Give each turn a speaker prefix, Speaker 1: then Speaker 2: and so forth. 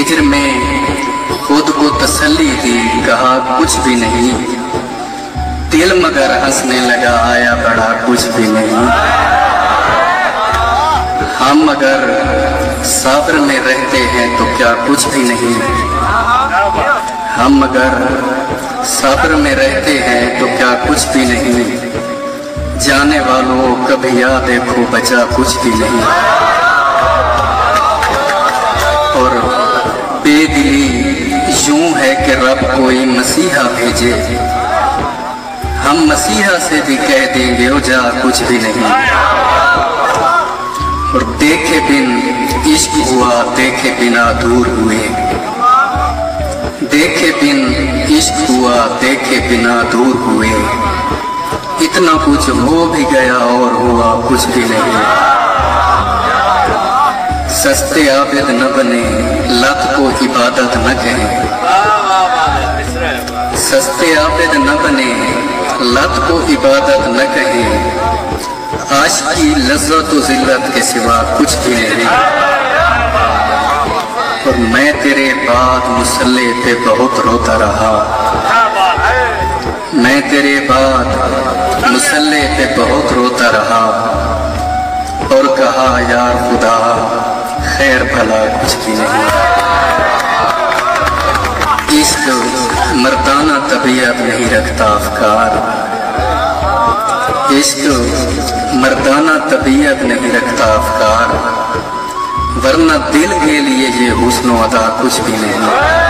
Speaker 1: ہجر میں خود کو تسلی دی، کہا کچھ بھی نہیں۔ دل مگر ہنسنے لگا، آیا بڑا کچھ بھی نہیں۔ ہم اگر صبر میں رہتے ہیں تو کیا کچھ بھی نہیں۔ ہم اگر صبر میں رہتے ہیں تو کیا کچھ بھی نہیں۔ جانے والوں، کبھی یاد دیکھو بچا کچھ بھی نہیں۔ کہ رب کوئی مسیحہ بھیجے۔ ہم مسیحہ سے بھی کہہ دیں گے، او جا، کچھ بھی نہیں۔ اور دیکھے بن عشق ہوا، دیکھے بنا دور ہوئے۔ دیکھے بن عشق ہوا، دیکھے بنا دور ہوئے۔ اتنا کچھ ہو بھی گیا اور ہوا کچھ بھی نہیں۔ سستے عابد نہ بنے، لت کو عبادت نہ کہیں سستے عابد نہ بنے لط کو عبادت نہ کہیں آج کی لذت و ذلت کے سوا کچھ بھی نہیں۔ اور میں تیرے بعد مسلح پہ بہت روتا رہا۔ میں تیرے بعد مسلح پہ بہت روتا رہا۔ اور کہا یار خدا، خیر بھلا کچھ بھی نہیں۔ اس مردانہ طبیعت نہیں رکھتا افکار۔ عشق مردانہ طبیعت نہیں رکھتا افکار۔ ورنہ دل کے لیے یہ حسن و ادا کچھ بھی نہیں۔